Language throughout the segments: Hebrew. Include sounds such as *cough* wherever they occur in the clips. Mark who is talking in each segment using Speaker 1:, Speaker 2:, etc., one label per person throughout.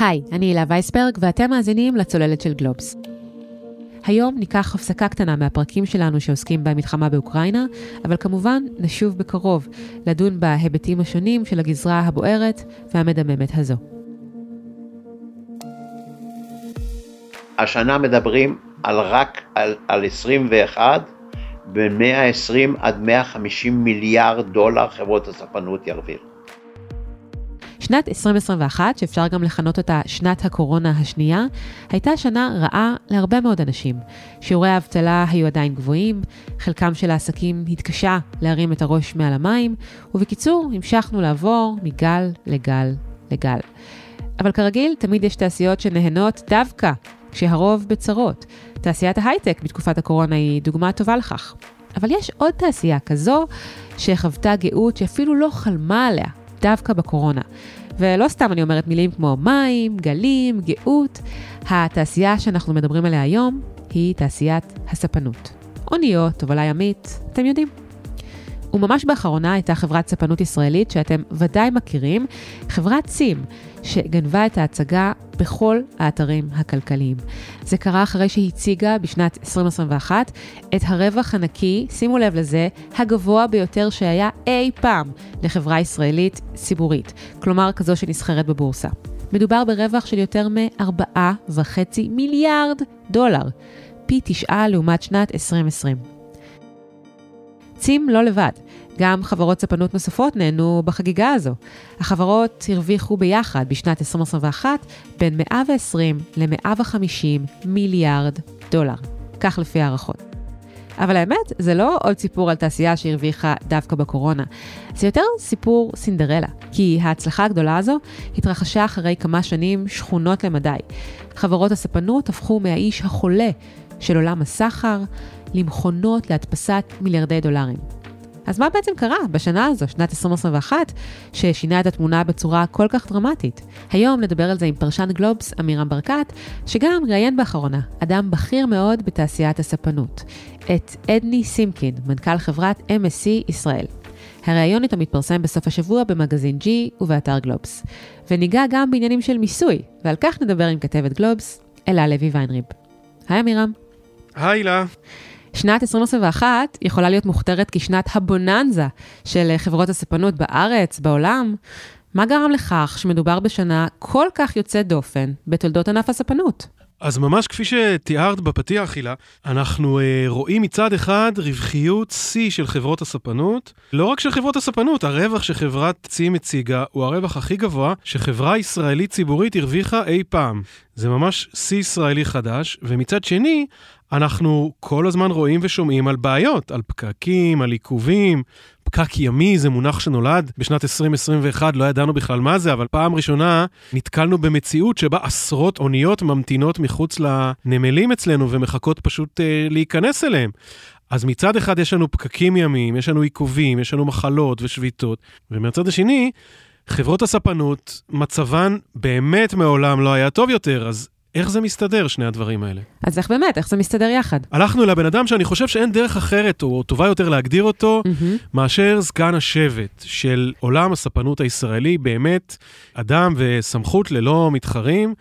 Speaker 1: היי, אני הילה וייסברג, ואתם מאזינים לצוללת של גלובס. היום ניקח הפסקה קטנה מהפרקים שלנו שעוסקים במלחמה באוקראינה, אבל כמובן נשוב בקרוב לדון בהיבטים השונים של הגזרה הבוערת והמדממת הזו.
Speaker 2: השנה מדברים על רק על, על 21, בין 120 עד 150 מיליארד דולר חברות הספנות ירוויחו.
Speaker 1: שנת 2021, שאפשר גם לכנות אותה שנת הקורונה השנייה, הייתה שנה רעה להרבה מאוד אנשים. שיעורי האבטלה היו עדיין גבוהים, חלקם של העסקים התקשה להרים את הראש מעל המים, ובקיצור, המשכנו לעבור מגל לגל לגל. אבל כרגיל, תמיד יש תעשיות שנהנות דווקא כשהרוב בצרות. תעשיית ההייטק בתקופת הקורונה היא דוגמה טובה לכך. אבל יש עוד תעשייה כזו שחוותה גאות שאפילו לא חלמה עליה דווקא בקורונה. ולא סתם אני אומרת מילים כמו מים, גלים, גאות. התעשייה שאנחנו מדברים עליה היום היא תעשיית הספנות. אוניות, תובלה ימית, אתם יודעים. וממש באחרונה הייתה חברת ספנות ישראלית שאתם ודאי מכירים, חברת סים, שגנבה את ההצגה בכל האתרים הכלכליים. זה קרה אחרי שהיא הציגה בשנת 2021 את הרווח הנקי, שימו לב לזה, הגבוה ביותר שהיה אי פעם לחברה ישראלית ציבורית, כלומר כזו שנסחרת בבורסה. מדובר ברווח של יותר מ-4.5 מיליארד דולר, פי תשעה לעומת שנת 2020. צים לא לבד. גם חברות ספנות נוספות נהנו בחגיגה הזו. החברות הרוויחו ביחד בשנת 2021 בין 120 ל-150 מיליארד דולר, כך לפי הערכות. אבל האמת, זה לא עוד סיפור על תעשייה שהרוויחה דווקא בקורונה. זה יותר סיפור סינדרלה, כי ההצלחה הגדולה הזו התרחשה אחרי כמה שנים שכונות למדי. חברות הספנות הפכו מהאיש החולה של עולם הסחר למכונות להדפסת מיליארדי דולרים. אז מה בעצם קרה בשנה הזו, שנת 2021, ששינה את התמונה בצורה כל כך דרמטית? היום נדבר על זה עם פרשן גלובס, אמירם ברקת, שגם ראיין באחרונה אדם בכיר מאוד בתעשיית הספנות, את אדני סימקין, מנכ"ל חברת MSC ישראל. הראיון איתו מתפרסם בסוף השבוע במגזין G ובאתר גלובס. וניגע גם בעניינים של מיסוי, ועל כך נדבר עם כתבת גלובס, אלה לוי ויינריב. היי אמירם.
Speaker 3: היי לה.
Speaker 1: שנת 2021 יכולה להיות מוכתרת כשנת הבוננזה של חברות הספנות בארץ, בעולם. מה גרם לכך שמדובר בשנה כל כך יוצאת דופן בתולדות ענף הספנות?
Speaker 3: אז ממש כפי שתיארת בפתיח, הילה, אנחנו אה, רואים מצד אחד רווחיות שיא של חברות הספנות. לא רק של חברות הספנות, הרווח שחברת צים הציגה הוא הרווח הכי גבוה שחברה ישראלית ציבורית הרוויחה אי פעם. זה ממש שיא ישראלי חדש, ומצד שני, אנחנו כל הזמן רואים ושומעים על בעיות, על פקקים, על עיכובים. פקק ימי זה מונח שנולד בשנת 2021, לא ידענו בכלל מה זה, אבל פעם ראשונה נתקלנו במציאות שבה עשרות אוניות ממתינות מחוץ לנמלים אצלנו ומחכות פשוט אה, להיכנס אליהם. אז מצד אחד יש לנו פקקים ימיים, יש לנו עיכובים, יש לנו מחלות ושביתות, ומהצד השני, חברות הספנות, מצבן באמת מעולם לא היה טוב יותר, אז איך זה מסתדר, שני הדברים האלה?
Speaker 1: אז איך באמת, איך זה מסתדר יחד?
Speaker 3: הלכנו אל הבן אדם שאני חושב שאין דרך אחרת, או טובה יותר להגדיר אותו, mm-hmm. מאשר זקן השבט של עולם הספנות הישראלי, באמת אדם וסמכות ללא מתחרים,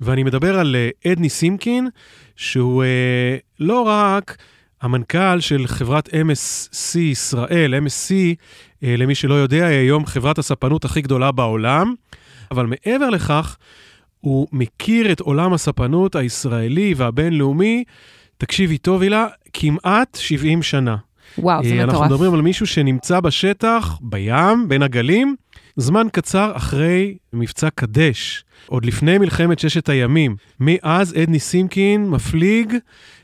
Speaker 3: ואני מדבר על אה, אדני סימקין, שהוא אה, לא רק... המנכ"ל של חברת MSC ישראל, MSC, אה, למי שלא יודע, היא היום חברת הספנות הכי גדולה בעולם, אבל מעבר לכך, הוא מכיר את עולם הספנות הישראלי והבינלאומי, תקשיבי טוב, הילה, כמעט 70 שנה.
Speaker 1: וואו, זה
Speaker 3: אה,
Speaker 1: מטורף.
Speaker 3: אנחנו מדברים על מישהו שנמצא בשטח, בים, בין הגלים, זמן קצר אחרי מבצע קדש, עוד לפני מלחמת ששת הימים. מאז אדני סימקין מפליג,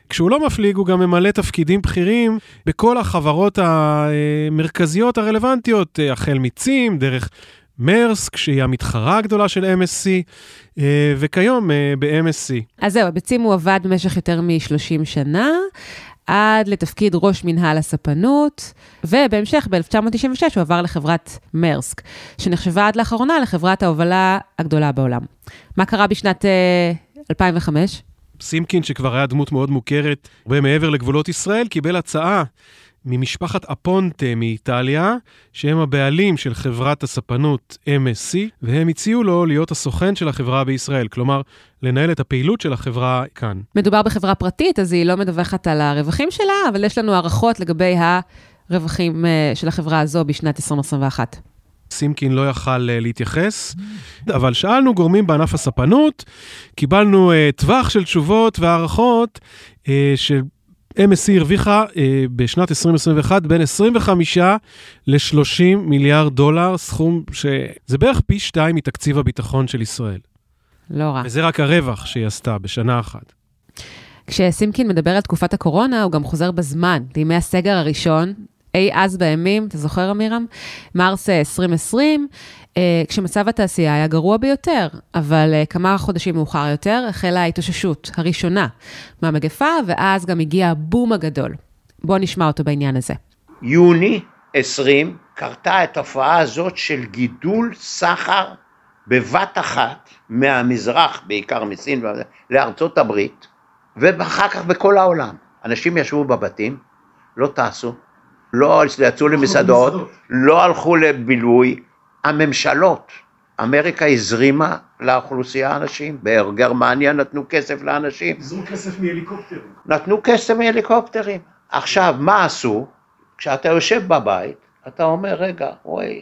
Speaker 3: כשהוא לא מפליג הוא גם ממלא תפקידים בכירים בכל החברות המרכזיות הרלוונטיות, אה, החל מצים, דרך מרסק, שהיא המתחרה הגדולה של MSC, אה, וכיום אה, ב-MSC.
Speaker 1: אז זהו, בצים הוא עבד במשך יותר מ-30 שנה. עד לתפקיד ראש מנהל הספנות, ובהמשך, ב-1996 הוא עבר לחברת מרסק, שנחשבה עד לאחרונה לחברת ההובלה הגדולה בעולם. מה קרה בשנת uh, 2005?
Speaker 3: סימקין, שכבר היה דמות מאוד מוכרת, הרבה מעבר לגבולות ישראל, קיבל הצעה ממשפחת אפונטה מאיטליה, שהם הבעלים של חברת הספנות MSC, והם הציעו לו להיות הסוכן של החברה בישראל, כלומר, לנהל את הפעילות של החברה כאן.
Speaker 1: מדובר בחברה פרטית, אז היא לא מדווחת על הרווחים שלה, אבל יש לנו הערכות לגבי הרווחים אה, של החברה הזו בשנת 2021.
Speaker 3: סימקין לא יכל uh, להתייחס, אבל שאלנו גורמים בענף הספנות, קיבלנו uh, טווח של תשובות והערכות uh, של MSC הרוויחה uh, בשנת 2021 בין 25 ל-30 מיליארד דולר, סכום שזה בערך פי שתיים מתקציב הביטחון של ישראל.
Speaker 1: לא רע.
Speaker 3: וזה רק הרווח שהיא עשתה בשנה אחת.
Speaker 1: כשסימקין מדבר על תקופת הקורונה, הוא גם חוזר בזמן, לימי הסגר הראשון, אי אז בימים, אתה זוכר, אמירם? מרס 2020, אה, כשמצב התעשייה היה גרוע ביותר, אבל אה, כמה חודשים מאוחר יותר החלה ההתאוששות הראשונה מהמגפה, ואז גם הגיע הבום הגדול. בואו נשמע אותו בעניין הזה.
Speaker 2: יוני 20 קרתה התופעה הזאת של גידול סחר בבת אחת מהמזרח, בעיקר מסין, לארצות הברית, ואחר כך בכל העולם. אנשים ישבו בבתים, לא טסו, לא יצאו למסעדות, *laughs* לא הלכו לבילוי, הממשלות, אמריקה הזרימה לאוכלוסייה אנשים, בגרמניה נתנו כסף לאנשים.
Speaker 3: הזרו כסף מהליקופטרים.
Speaker 2: נתנו כסף מהליקופטרים. עכשיו, מה עשו? כשאתה יושב בבית, אתה אומר, רגע, וואי,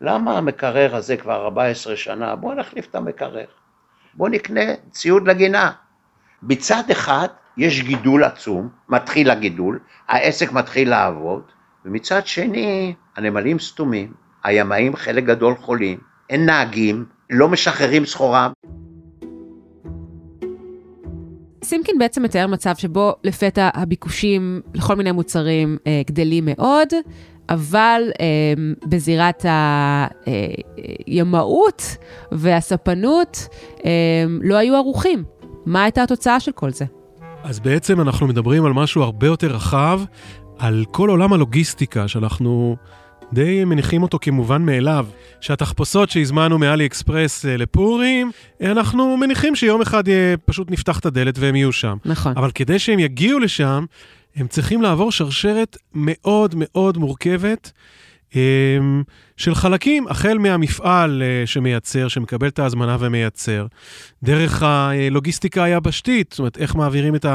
Speaker 2: למה המקרר הזה כבר 14 שנה? בוא נחליף את המקרר. בוא נקנה ציוד לגינה. מצד אחד, יש גידול עצום, מתחיל הגידול, העסק מתחיל לעבוד, ומצד שני, הנמלים סתומים, הימאים חלק גדול חולים, אין נהגים, לא משחררים סחורה.
Speaker 1: סימקין בעצם מתאר מצב שבו לפתע הביקושים לכל מיני מוצרים אה, גדלים מאוד, אבל אה, בזירת הימאות אה, והספנות אה, לא היו ערוכים. מה הייתה התוצאה של כל זה?
Speaker 3: אז בעצם אנחנו מדברים על משהו הרבה יותר רחב, על כל עולם הלוגיסטיקה שאנחנו די מניחים אותו כמובן מאליו, שהתחפושות שהזמנו מאלי אקספרס אה, לפורים, אנחנו מניחים שיום אחד פשוט נפתח את הדלת והם יהיו שם.
Speaker 1: נכון.
Speaker 3: אבל כדי שהם יגיעו לשם, הם צריכים לעבור שרשרת מאוד מאוד מורכבת. אמ, של חלקים, החל מהמפעל אה, שמייצר, שמקבל את ההזמנה ומייצר, דרך הלוגיסטיקה היבשתית, זאת אומרת, איך מעבירים את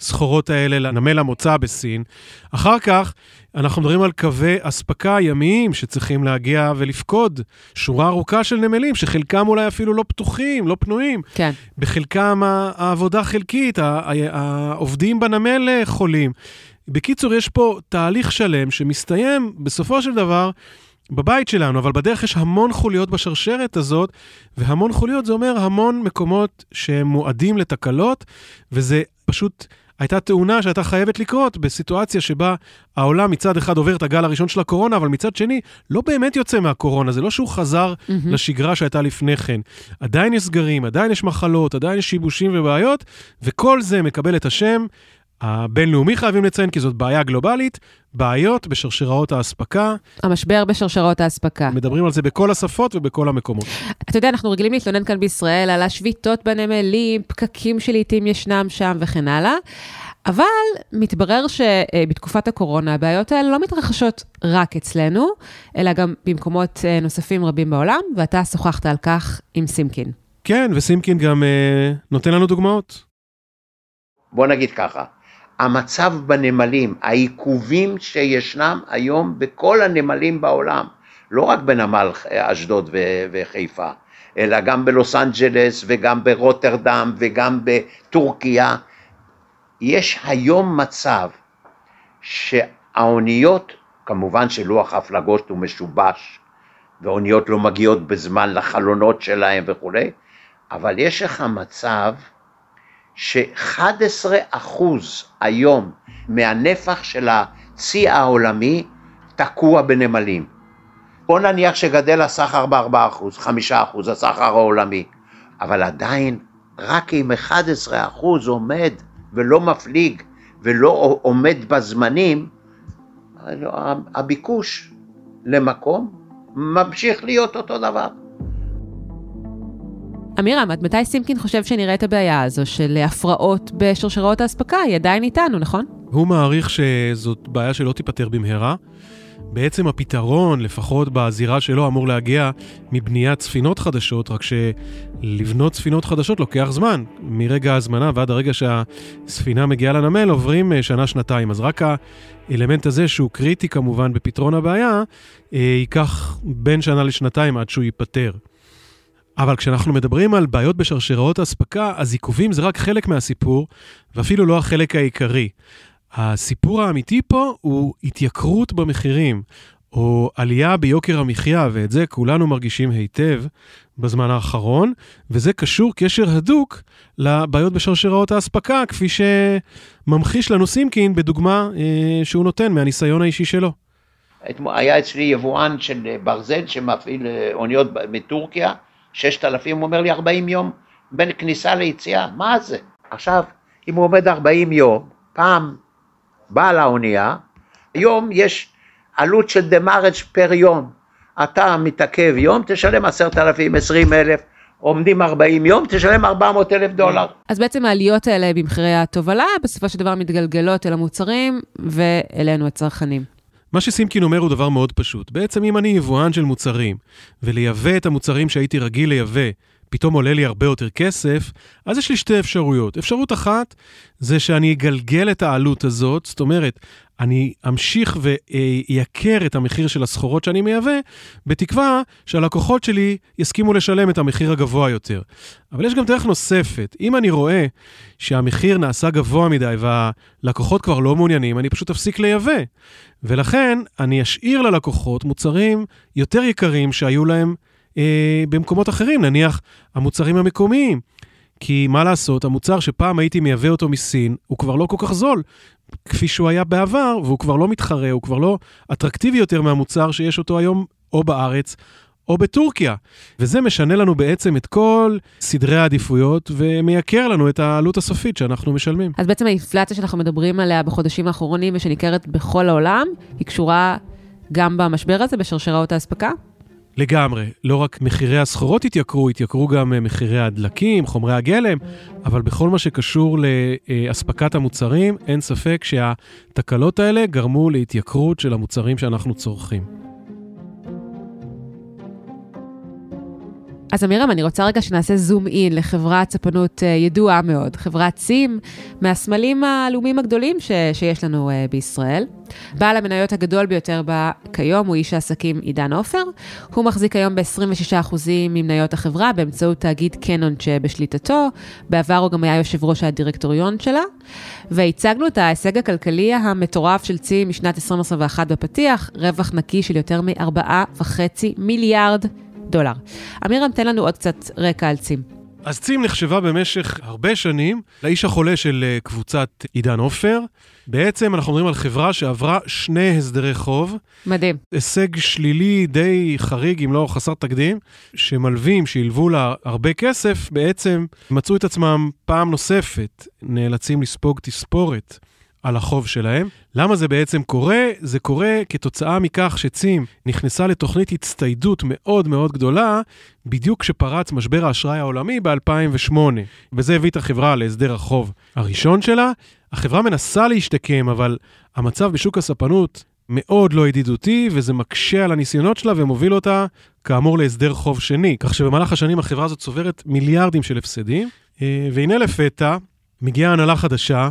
Speaker 3: הסחורות האלה לנמל המוצא בסין. אחר כך, אנחנו מדברים על קווי אספקה ימיים שצריכים להגיע ולפקוד שורה ארוכה של נמלים, שחלקם אולי אפילו לא פתוחים, לא פנויים.
Speaker 1: כן.
Speaker 3: בחלקם העבודה חלקית, העובדים בנמל אה, חולים. בקיצור, יש פה תהליך שלם שמסתיים בסופו של דבר בבית שלנו, אבל בדרך יש המון חוליות בשרשרת הזאת, והמון חוליות זה אומר המון מקומות שהם מועדים לתקלות, וזה פשוט הייתה תאונה שהייתה חייבת לקרות בסיטואציה שבה העולם מצד אחד עובר את הגל הראשון של הקורונה, אבל מצד שני לא באמת יוצא מהקורונה, זה לא שהוא חזר mm-hmm. לשגרה שהייתה לפני כן. עדיין יש סגרים, עדיין יש מחלות, עדיין יש שיבושים ובעיות, וכל זה מקבל את השם הבינלאומי חייבים לציין, כי זאת בעיה גלובלית, בעיות בשרשראות האספקה.
Speaker 1: המשבר בשרשראות האספקה.
Speaker 3: מדברים על זה בכל השפות ובכל המקומות.
Speaker 1: אתה יודע, אנחנו רגילים להתלונן כאן בישראל על השביתות בנמלים, פקקים שלעיתים ישנם שם וכן הלאה. אבל מתברר שבתקופת הקורונה הבעיות האלה לא מתרחשות רק אצלנו, אלא גם במקומות אה, נוספים רבים בעולם, ואתה שוחחת על כך עם סימקין.
Speaker 3: כן, וסימקין גם אה, נותן לנו דוגמאות.
Speaker 2: בוא נגיד ככה, המצב בנמלים, העיכובים שישנם היום בכל הנמלים בעולם, לא רק בנמל אשדוד וחיפה, אלא גם בלוס אנג'לס וגם ברוטרדם וגם בטורקיה, יש היום מצב שהאוניות, כמובן שלוח ההפלגות הוא משובש, ואוניות לא מגיעות בזמן לחלונות שלהם וכולי, אבל יש לך מצב ש-11 אחוז היום מהנפח של הצי העולמי תקוע בנמלים. בוא נניח שגדל הסחר ב-4 אחוז, 5 אחוז, הסחר העולמי, אבל עדיין רק אם 11 אחוז עומד ולא מפליג ולא עומד בזמנים, הביקוש למקום ממשיך להיות אותו דבר.
Speaker 1: אמירם, מתי סימקין חושב שנראה את הבעיה הזו של הפרעות בשרשראות האספקה? היא עדיין איתנו, נכון?
Speaker 3: הוא מעריך שזאת בעיה שלא תיפתר במהרה. בעצם הפתרון, לפחות בזירה שלו, אמור להגיע מבניית ספינות חדשות, רק שלבנות ספינות חדשות לוקח זמן. מרגע ההזמנה ועד הרגע שהספינה מגיעה לנמל עוברים אה, שנה-שנתיים. אז רק האלמנט הזה, שהוא קריטי כמובן בפתרון הבעיה, אה, ייקח בין שנה לשנתיים עד שהוא ייפתר. אבל כשאנחנו מדברים על בעיות בשרשראות האספקה, אז עיכובים זה רק חלק מהסיפור, ואפילו לא החלק העיקרי. הסיפור האמיתי פה הוא התייקרות במחירים, או עלייה ביוקר המחיה, ואת זה כולנו מרגישים היטב בזמן האחרון, וזה קשור קשר הדוק לבעיות בשרשראות האספקה, כפי שממחיש לנו סימקין בדוגמה אה, שהוא נותן מהניסיון האישי שלו.
Speaker 2: היה אצלי יבואן של ברזל שמפעיל אה, אוניות מטורקיה, 6,000, הוא אומר לי 40 יום בין כניסה ליציאה, מה זה? עכשיו, אם הוא עומד 40 יום, פעם בעל האונייה, היום יש עלות של דמארץ' פר יום. אתה מתעכב יום, תשלם עשרת אלפים, עשרים אלף, עומדים 40 יום, תשלם 400 אלף דולר.
Speaker 1: אז בעצם העליות האלה במחירי התובלה, בסופו של דבר מתגלגלות אל המוצרים ואלינו הצרכנים.
Speaker 3: מה שסימקין אומר הוא דבר מאוד פשוט. בעצם אם אני יבואן של מוצרים, ולייבא את המוצרים שהייתי רגיל לייבא פתאום עולה לי הרבה יותר כסף, אז יש לי שתי אפשרויות. אפשרות אחת זה שאני אגלגל את העלות הזאת, זאת אומרת, אני אמשיך ואייקר את המחיר של הסחורות שאני מייבא, בתקווה שהלקוחות שלי יסכימו לשלם את המחיר הגבוה יותר. אבל יש גם דרך נוספת. אם אני רואה שהמחיר נעשה גבוה מדי והלקוחות כבר לא מעוניינים, אני פשוט אפסיק לייבא. ולכן אני אשאיר ללקוחות מוצרים יותר יקרים שהיו להם אה, במקומות אחרים, נניח המוצרים המקומיים. כי מה לעשות, המוצר שפעם הייתי מייבא אותו מסין, הוא כבר לא כל כך זול, כפי שהוא היה בעבר, והוא כבר לא מתחרה, הוא כבר לא אטרקטיבי יותר מהמוצר שיש אותו היום או בארץ או בטורקיה. וזה משנה לנו בעצם את כל סדרי העדיפויות ומייקר לנו את העלות הסופית שאנחנו משלמים.
Speaker 1: אז בעצם האינפלציה שאנחנו מדברים עליה בחודשים האחרונים ושניכרת בכל העולם, היא קשורה גם במשבר הזה, בשרשראות האספקה?
Speaker 3: לגמרי. לא רק מחירי הסחורות התייקרו, התייקרו גם אה, מחירי הדלקים, חומרי הגלם, אבל בכל מה שקשור לאספקת המוצרים, אין ספק שהתקלות האלה גרמו להתייקרות של המוצרים שאנחנו צורכים.
Speaker 1: אז אמירם, אני רוצה רגע שנעשה זום אין לחברת ספנות אה, ידועה מאוד, חברת סים, מהסמלים הלאומיים הגדולים ש, שיש לנו uh, בישראל. בעל המניות הגדול ביותר בה כיום הוא איש העסקים עידן עופר. הוא מחזיק היום ב-26% ממניות החברה באמצעות תאגיד קנון שבשליטתו. בעבר הוא גם היה יושב ראש הדירקטוריון שלה. והצגנו את ההישג הכלכלי המטורף של צי משנת 2021 בפתיח, רווח נקי של יותר מ-4.5 מיליארד דולר. אמירם, תן לנו עוד קצת רקע על צים.
Speaker 3: אז צים נחשבה במשך הרבה שנים לאיש החולה של אה, קבוצת עידן עופר. בעצם אנחנו מדברים על חברה שעברה שני הסדרי חוב.
Speaker 1: מדהים.
Speaker 3: הישג שלילי די חריג, אם לא חסר תקדים, שמלווים, שהלוו לה הרבה כסף, בעצם מצאו את עצמם פעם נוספת, נאלצים לספוג תספורת. על החוב שלהם. למה זה בעצם קורה? זה קורה כתוצאה מכך שצים נכנסה לתוכנית הצטיידות מאוד מאוד גדולה, בדיוק כשפרץ משבר האשראי העולמי ב-2008. וזה הביא את החברה להסדר החוב הראשון שלה. החברה מנסה להשתקם, אבל המצב בשוק הספנות מאוד לא ידידותי, וזה מקשה על הניסיונות שלה ומוביל אותה, כאמור, להסדר חוב שני. כך שבמהלך השנים החברה הזאת צוברת מיליארדים של הפסדים. אה, והנה לפתע, מגיעה הנהלה חדשה,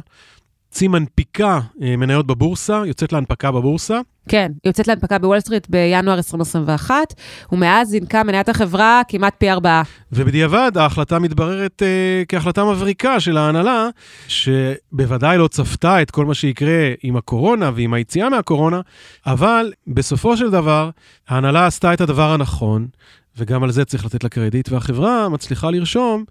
Speaker 3: צי מנפיקה אה, מניות בבורסה, יוצאת להנפקה בבורסה.
Speaker 1: כן, יוצאת להנפקה בוול סטריט בינואר 2021, ומאז זינקה מניית החברה כמעט פי ארבעה.
Speaker 3: ובדיעבד ההחלטה מתבררת אה, כהחלטה מבריקה של ההנהלה, שבוודאי לא צפתה את כל מה שיקרה עם הקורונה ועם היציאה מהקורונה, אבל בסופו של דבר ההנהלה עשתה את הדבר הנכון, וגם על זה צריך לתת לה קרדיט, והחברה מצליחה לרשום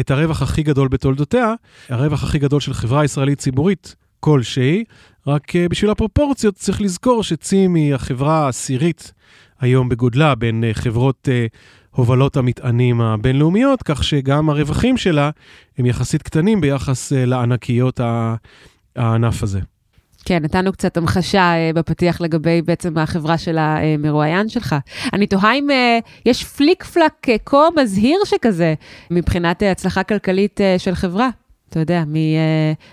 Speaker 3: את הרווח הכי גדול בתולדותיה, הרווח הכי גדול של חברה ישראלית ציבורית כלשהי, רק uh, בשביל הפרופורציות צריך לזכור שצים היא החברה העשירית היום בגודלה בין uh, חברות uh, הובלות המטענים הבינלאומיות, כך שגם הרווחים שלה הם יחסית קטנים ביחס לענקיות הענף הזה.
Speaker 1: כן, נתנו קצת המחשה אה, בפתיח לגבי בעצם החברה של המרואיין שלך. אני תוהה אם אה, יש פליק פלאק כה מזהיר שכזה מבחינת הצלחה כלכלית של חברה. אתה יודע, מ, uh,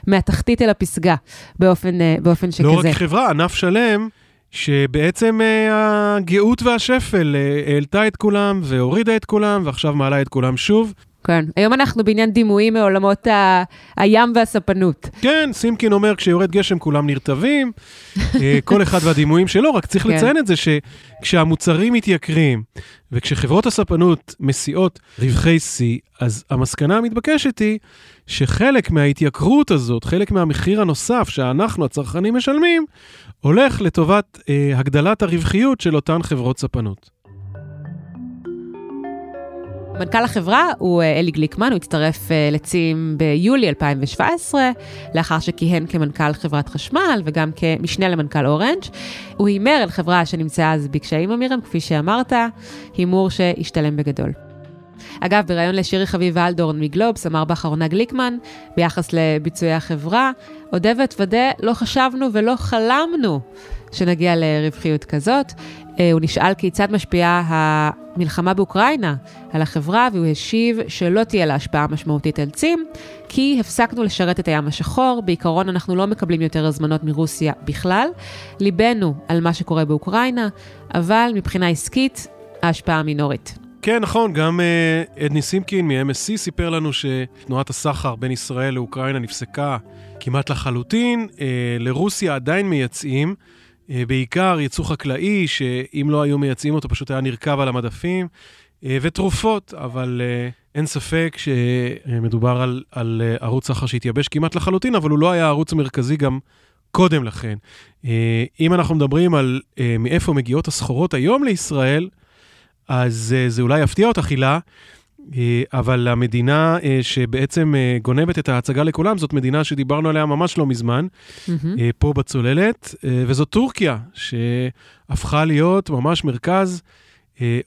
Speaker 1: מהתחתית אל הפסגה, באופן, uh, באופן שכזה.
Speaker 3: לא רק חברה, ענף שלם, שבעצם uh, הגאות והשפל uh, העלתה את כולם והורידה את כולם, ועכשיו מעלה את כולם שוב.
Speaker 1: כן, היום אנחנו בעניין דימויים מעולמות ה... הים והספנות.
Speaker 3: כן, סימקין אומר, כשיורד גשם כולם נרטבים, *laughs* כל אחד והדימויים שלו, רק צריך כן. לציין את זה שכשהמוצרים מתייקרים, וכשחברות הספנות מסיעות רווחי שיא, אז המסקנה המתבקשת היא שחלק מההתייקרות הזאת, חלק מהמחיר הנוסף שאנחנו, הצרכנים, משלמים, הולך לטובת אה, הגדלת הרווחיות של אותן חברות ספנות.
Speaker 1: מנכ"ל החברה הוא אה, אלי גליקמן, הוא הצטרף אה, לצים ביולי 2017, לאחר שכיהן כמנכ"ל חברת חשמל וגם כמשנה למנכ"ל אורנג'. הוא הימר על חברה שנמצאה אז בקשיים, אמירם, כפי שאמרת, הימור שהשתלם בגדול. אגב, בריאיון לשירי חביב אלדורן מגלובס, אמר באחרונה גליקמן, ביחס לביצועי החברה, אודה ואתוודה, לא חשבנו ולא חלמנו שנגיע לרווחיות כזאת. אה, הוא נשאל כיצד משפיעה המלחמה באוקראינה על החברה, והוא השיב שלא תהיה לה השפעה משמעותית על צים, כי הפסקנו לשרת את הים השחור, בעיקרון אנחנו לא מקבלים יותר הזמנות מרוסיה בכלל. ליבנו על מה שקורה באוקראינה, אבל מבחינה עסקית, ההשפעה מינורית.
Speaker 3: כן, נכון, גם uh, אדני סימקין מ-MSC סיפר לנו שתנועת הסחר בין ישראל לאוקראינה נפסקה כמעט לחלוטין. Uh, לרוסיה עדיין מייצאים. אה, בעיקר ייצוא חקלאי, שאם לא היו מייצאים אותו פשוט היה נרקב על המדפים, אה, ותרופות, אבל אה, אין ספק שמדובר על, על ערוץ סחר שהתייבש כמעט לחלוטין, אבל הוא לא היה הערוץ המרכזי גם קודם לכן. אם אנחנו מדברים על מאיפה מגיעות הסחורות היום לישראל, אז זה אולי יפתיע אותך, הילה, אבל המדינה אה, שבעצם אה, גונבת את ההצגה לכולם, זאת מדינה שדיברנו עליה ממש לא מזמן, mm-hmm. פה בצוללת, וזאת טורקיה, שהפכה להיות ממש מרכז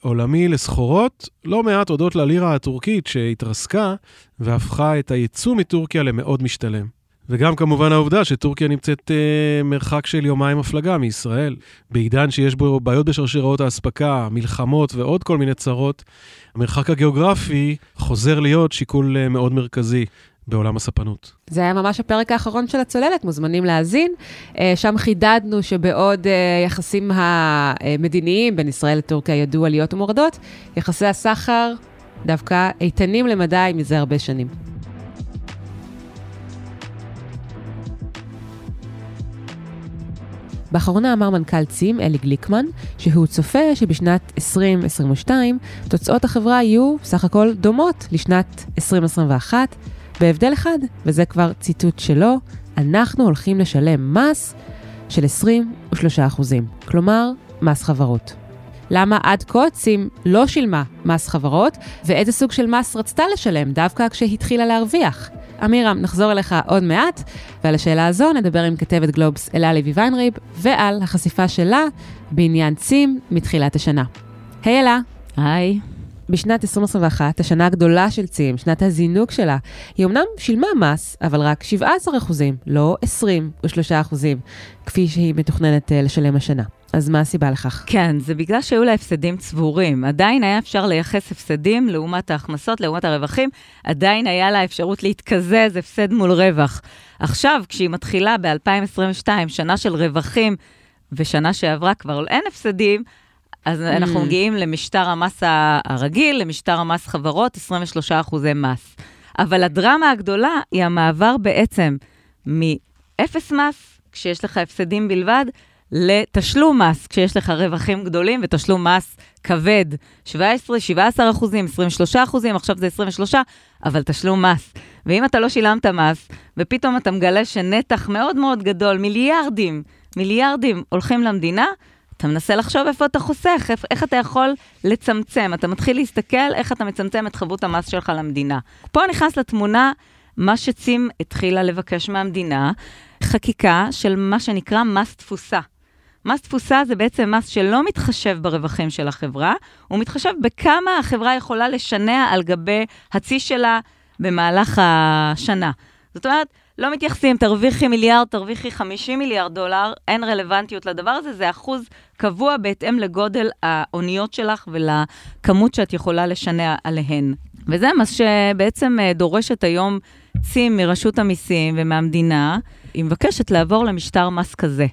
Speaker 3: עולמי לסחורות, לא מעט הודות ללירה הטורקית שהתרסקה והפכה את הייצוא מטורקיה למאוד משתלם. וגם כמובן העובדה שטורקיה נמצאת אה, מרחק של יומיים הפלגה מישראל. בעידן שיש בו בעיות בשרשראות האספקה, מלחמות ועוד כל מיני צרות, המרחק הגיאוגרפי חוזר להיות שיקול אה, מאוד מרכזי. בעולם הספנות.
Speaker 1: זה היה ממש הפרק האחרון של הצוללת, מוזמנים להאזין. אה, שם חידדנו שבעוד אה, יחסים המדיניים בין ישראל לטורקיה ידעו עליות ומורדות, יחסי הסחר דווקא איתנים למדי מזה הרבה שנים. באחרונה אמר מנכ"ל צים, אלי גליקמן, שהוא צופה שבשנת 2022 תוצאות החברה יהיו סך הכל דומות לשנת 2021, בהבדל אחד, וזה כבר ציטוט שלו, אנחנו הולכים לשלם מס של 23 כלומר, מס חברות. למה עד כה צים לא שילמה מס חברות, ואיזה סוג של מס רצתה לשלם דווקא כשהתחילה להרוויח? אמירם, נחזור אליך עוד מעט, ועל השאלה הזו נדבר עם כתבת גלובס אלה לוי ויינריב, ועל החשיפה שלה בעניין צים מתחילת השנה. היי אלה.
Speaker 4: היי.
Speaker 1: בשנת 2021, השנה הגדולה של צים, שנת הזינוק שלה, היא אמנם שילמה מס, אבל רק 17 אחוזים, לא 23 אחוזים, כפי שהיא מתוכננת אה, לשלם השנה. אז מה הסיבה לכך?
Speaker 4: כן, זה בגלל שהיו לה הפסדים צבורים. עדיין היה אפשר לייחס הפסדים לעומת ההכנסות, לעומת הרווחים, עדיין היה לה אפשרות להתקזז הפסד מול רווח. עכשיו, כשהיא מתחילה ב-2022, שנה של רווחים, ושנה שעברה כבר אין הפסדים, אז mm. אנחנו מגיעים למשטר המס הרגיל, למשטר המס חברות, 23 אחוזי מס. אבל הדרמה הגדולה היא המעבר בעצם מאפס מס, כשיש לך הפסדים בלבד, לתשלום מס, כשיש לך רווחים גדולים ותשלום מס כבד, 17, 17 אחוזים, 23 אחוזים, עכשיו זה 23, אבל תשלום מס. ואם אתה לא שילמת מס, ופתאום אתה מגלה שנתח מאוד מאוד גדול, מיליארדים, מיליארדים הולכים למדינה, אתה מנסה לחשוב איפה אתה חוסך, איך, איך אתה יכול לצמצם. אתה מתחיל להסתכל איך אתה מצמצם את חבות המס שלך למדינה. פה נכנס לתמונה מה שצים התחילה לבקש מהמדינה, חקיקה של מה שנקרא מס תפוסה. מס תפוסה זה בעצם מס שלא מתחשב ברווחים של החברה, הוא מתחשב בכמה החברה יכולה לשנע על גבי הצי שלה במהלך השנה. זאת אומרת, לא מתייחסים, תרוויחי מיליארד, תרוויחי 50 מיליארד דולר, אין רלוונטיות לדבר הזה, זה אחוז קבוע בהתאם לגודל האוניות שלך ולכמות שאת יכולה לשנע עליהן. וזה מה שבעצם אה, דורשת היום צים מרשות המיסים ומהמדינה, היא מבקשת לעבור למשטר מס כזה.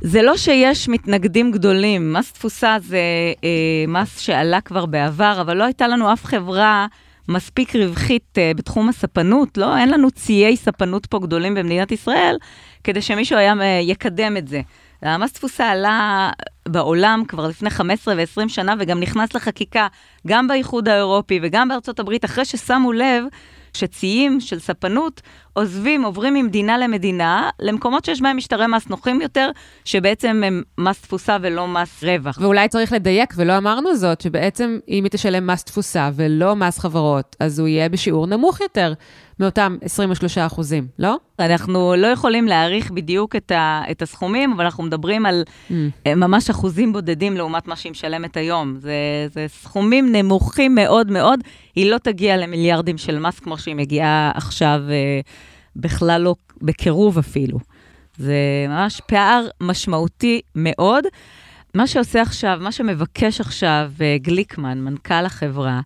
Speaker 4: זה לא שיש מתנגדים גדולים, מס תפוסה זה אה, מס שעלה כבר בעבר, אבל לא הייתה לנו אף חברה מספיק רווחית אה, בתחום הספנות, לא? אין לנו ציי ספנות פה גדולים במדינת ישראל, כדי שמישהו היה אה, יקדם את זה. המס תפוסה עלה בעולם כבר לפני 15 ו-20 שנה, וגם נכנס לחקיקה, גם באיחוד האירופי וגם בארצות הברית, אחרי ששמו לב שציים של ספנות עוזבים, עוברים ממדינה למדינה, למקומות שיש בהם משטרי מס נוחים יותר, שבעצם הם מס תפוסה ולא מס רווח.
Speaker 1: ואולי צריך לדייק, ולא אמרנו זאת, שבעצם אם היא תשלם מס תפוסה ולא מס חברות, אז הוא יהיה בשיעור נמוך יותר מאותם 23 אחוזים, לא?
Speaker 4: אנחנו לא יכולים להעריך בדיוק את, ה, את הסכומים, אבל אנחנו מדברים על mm. ממש אחוזים בודדים לעומת מה שהיא משלמת היום. זה, זה סכומים נמוכים מאוד מאוד. היא לא תגיע למיליארדים של מס כמו שהיא מגיעה עכשיו, אה, בכלל לא בקירוב אפילו. זה ממש פער משמעותי מאוד. מה שעושה עכשיו, מה שמבקש עכשיו אה, גליקמן, מנכ"ל החברה,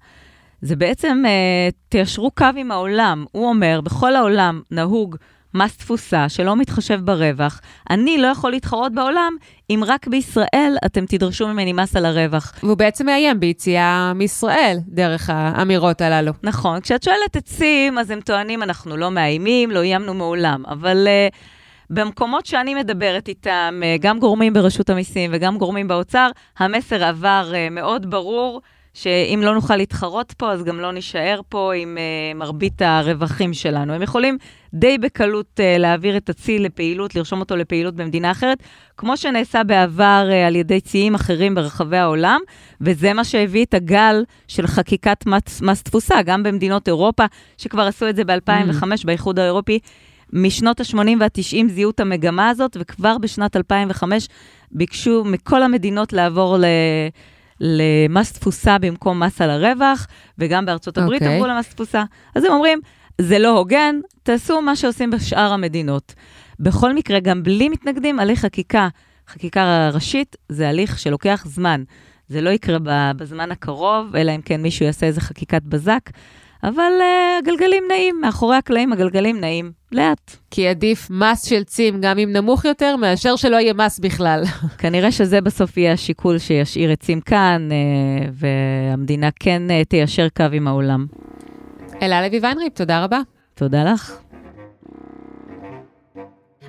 Speaker 4: זה בעצם, אה, תיישרו קו עם העולם. הוא אומר, בכל העולם נהוג מס תפוסה שלא מתחשב ברווח. אני לא יכול להתחרות בעולם אם רק בישראל אתם תדרשו ממני מס על הרווח.
Speaker 1: והוא בעצם מאיים ביציאה מישראל דרך האמירות הללו.
Speaker 4: נכון. כשאת שואלת את סים, אז הם טוענים, אנחנו לא מאיימים, לא איימנו מעולם. אבל... Uh, במקומות שאני מדברת איתם, uh, גם גורמים ברשות המיסים וגם גורמים באוצר, המסר עבר uh, מאוד ברור. שאם לא נוכל להתחרות פה, אז גם לא נישאר פה עם uh, מרבית הרווחים שלנו. הם יכולים די בקלות uh, להעביר את הצי לפעילות, לרשום אותו לפעילות במדינה אחרת, כמו שנעשה בעבר uh, על ידי ציים אחרים ברחבי העולם, וזה מה שהביא את הגל של חקיקת מס, מס תפוסה, גם במדינות אירופה, שכבר עשו את זה ב-2005 mm. באיחוד האירופי. משנות ה-80 וה-90 זיהו את המגמה הזאת, וכבר בשנת 2005 ביקשו מכל המדינות לעבור ל... למס תפוסה במקום מס על הרווח, וגם בארצות הברית okay. אוקיי. עברו למס תפוסה. אז הם אומרים, זה לא הוגן, תעשו מה שעושים בשאר המדינות. בכל מקרה, גם בלי מתנגדים, הליך חקיקה, חקיקה ראשית, זה הליך שלוקח זמן. זה לא יקרה בזמן הקרוב, אלא אם כן מישהו יעשה איזה חקיקת בזק. אבל uh, הגלגלים נעים, מאחורי הקלעים הגלגלים נעים, לאט.
Speaker 1: כי עדיף מס של צים, גם אם נמוך יותר, מאשר שלא יהיה מס בכלל. *laughs*
Speaker 4: כנראה שזה בסוף יהיה השיקול שישאיר את צים כאן, uh, והמדינה כן uh, תיישר קו עם העולם.
Speaker 1: אלה לוי ויינריפ, תודה רבה.
Speaker 4: תודה לך.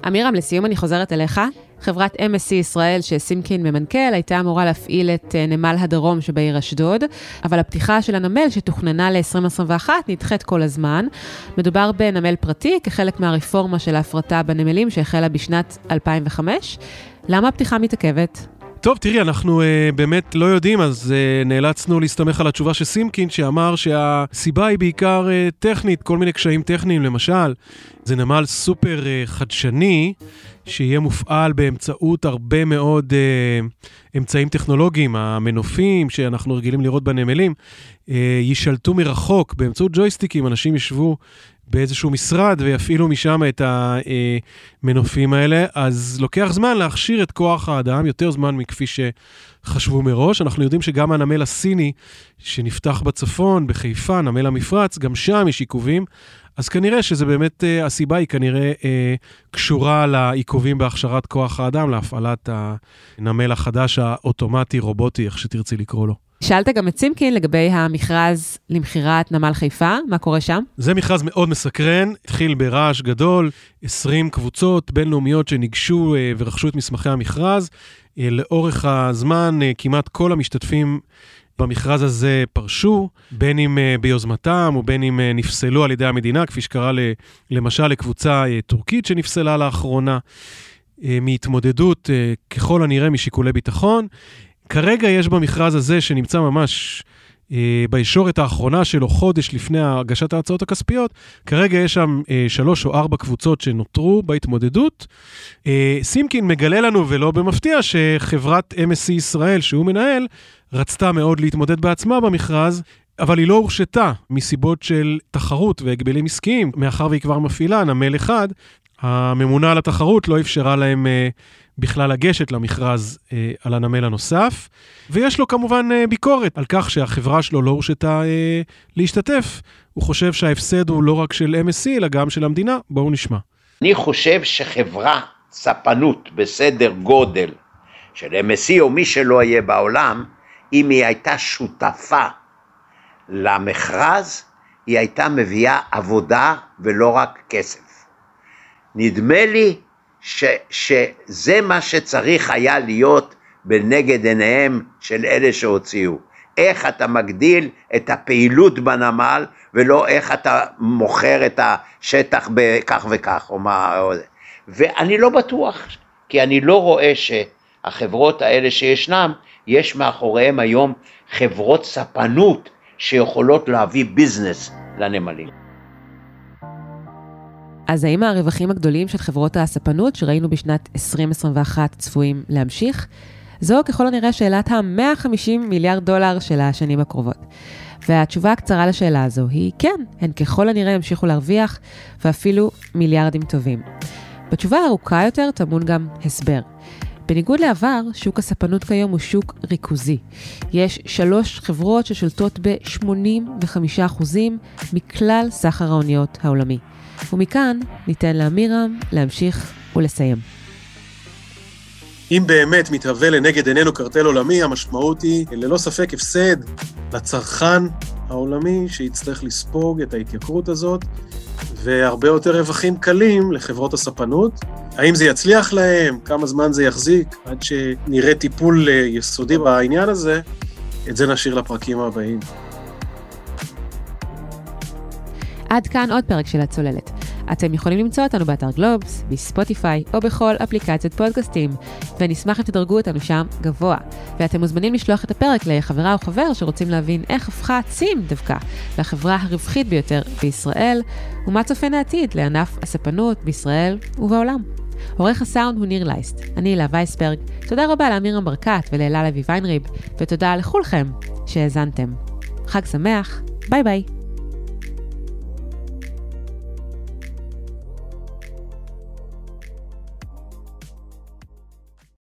Speaker 1: אמירם, לסיום אני חוזרת אליך. חברת MSC ישראל שסימקין ממנכ"ל הייתה אמורה להפעיל את אה, נמל הדרום שבעיר אשדוד, אבל הפתיחה של הנמל שתוכננה ל-2021 נדחית כל הזמן. מדובר בנמל פרטי כחלק מהרפורמה של ההפרטה בנמלים שהחלה בשנת 2005. למה הפתיחה מתעכבת?
Speaker 3: טוב, תראי, אנחנו uh, באמת לא יודעים, אז uh, נאלצנו להסתמך על התשובה של סימקין, שאמר שהסיבה היא בעיקר uh, טכנית, כל מיני קשיים טכניים, למשל, זה נמל סופר uh, חדשני, שיהיה מופעל באמצעות הרבה מאוד uh, אמצעים טכנולוגיים. המנופים שאנחנו רגילים לראות בנמלים uh, יישלטו מרחוק באמצעות ג'ויסטיקים, אנשים ישבו באיזשהו משרד ויפעילו משם את המנופים האלה, אז לוקח זמן להכשיר את כוח האדם, יותר זמן מכפי שחשבו מראש. אנחנו יודעים שגם הנמל הסיני שנפתח בצפון, בחיפה, נמל המפרץ, גם שם יש עיכובים. אז כנראה שזה באמת, uh, הסיבה היא כנראה uh, קשורה לעיכובים בהכשרת כוח האדם, להפעלת הנמל החדש האוטומטי-רובוטי, איך שתרצי לקרוא לו.
Speaker 1: שאלת גם את סימקין לגבי המכרז למכירת נמל חיפה, מה קורה שם?
Speaker 3: זה מכרז מאוד מסקרן, התחיל ברעש גדול, 20 קבוצות בינלאומיות שניגשו uh, ורכשו את מסמכי המכרז. Uh, לאורך הזמן uh, כמעט כל המשתתפים במכרז הזה פרשו, בין אם ביוזמתם או בין אם נפסלו על ידי המדינה, כפי שקרה למשל לקבוצה טורקית שנפסלה לאחרונה, מהתמודדות ככל הנראה משיקולי ביטחון. כרגע יש במכרז הזה, שנמצא ממש אה, בישורת האחרונה שלו, חודש לפני הגשת ההצעות הכספיות, כרגע יש שם אה, שלוש או ארבע קבוצות שנותרו בהתמודדות. אה, סימקין מגלה לנו, ולא במפתיע, שחברת MSC ישראל, שהוא מנהל, רצתה מאוד להתמודד בעצמה במכרז, אבל היא לא הורשתה מסיבות של תחרות והגבלים עסקיים, מאחר והיא כבר מפעילה נמל אחד, הממונה על התחרות לא אפשרה להם uh, בכלל לגשת למכרז אה, על הנמל הנוסף, ויש לו כמובן אה, ביקורת על כך שהחברה שלו לא הורשתה אה, להשתתף. הוא חושב שההפסד הוא לא רק של MSC, אלא גם של המדינה. בואו נשמע.
Speaker 2: אני חושב שחברה ספנות בסדר גודל של MSC או מי שלא יהיה בעולם, אם היא הייתה שותפה למכרז, היא הייתה מביאה עבודה ולא רק כסף. נדמה לי ש, שזה מה שצריך היה להיות בנגד עיניהם של אלה שהוציאו. איך אתה מגדיל את הפעילות בנמל ולא איך אתה מוכר את השטח בכך וכך או מה, או... ואני לא בטוח, כי אני לא רואה שהחברות האלה שישנם, יש מאחוריהם היום חברות ספנות שיכולות להביא ביזנס לנמלים.
Speaker 1: אז האם הרווחים הגדולים של חברות הספנות שראינו בשנת 2021 צפויים להמשיך? זו ככל הנראה שאלת ה-150 מיליארד דולר של השנים הקרובות. והתשובה הקצרה לשאלה הזו היא כן, הן ככל הנראה ימשיכו להרוויח, ואפילו מיליארדים טובים. בתשובה הארוכה יותר טמון גם הסבר. בניגוד לעבר, שוק הספנות כיום הוא שוק ריכוזי. יש שלוש חברות ששולטות ב-85% מכלל סחר האוניות העולמי. ומכאן ניתן לאמירם להמשיך ולסיים.
Speaker 3: אם באמת מתהווה לנגד עינינו קרטל עולמי, המשמעות היא ללא ספק הפסד לצרכן העולמי שיצטרך לספוג את ההתייקרות הזאת, והרבה יותר רווחים קלים לחברות הספנות. האם זה יצליח להם? כמה זמן זה יחזיק? עד שנראה טיפול יסודי בעניין הזה, את זה נשאיר לפרקים הבאים.
Speaker 1: עד כאן עוד פרק של הצוללת. אתם יכולים למצוא אותנו באתר גלובס, בספוטיפיי או בכל אפליקציית פודקאסטים, ונשמח אם תדרגו אותנו שם גבוה. ואתם מוזמנים לשלוח את הפרק לחברה או חבר שרוצים להבין איך הפכה צים דווקא לחברה הרווחית ביותר בישראל, ומה צופן העתיד לענף הספנות בישראל ובעולם. עורך הסאונד הוא ניר לייסט, אני אלה וייסברג, תודה רבה לאמירם ברקת ולאלה לוי ויינריב, ותודה לכולכם שהאזנתם. חג שמח, ביי ביי.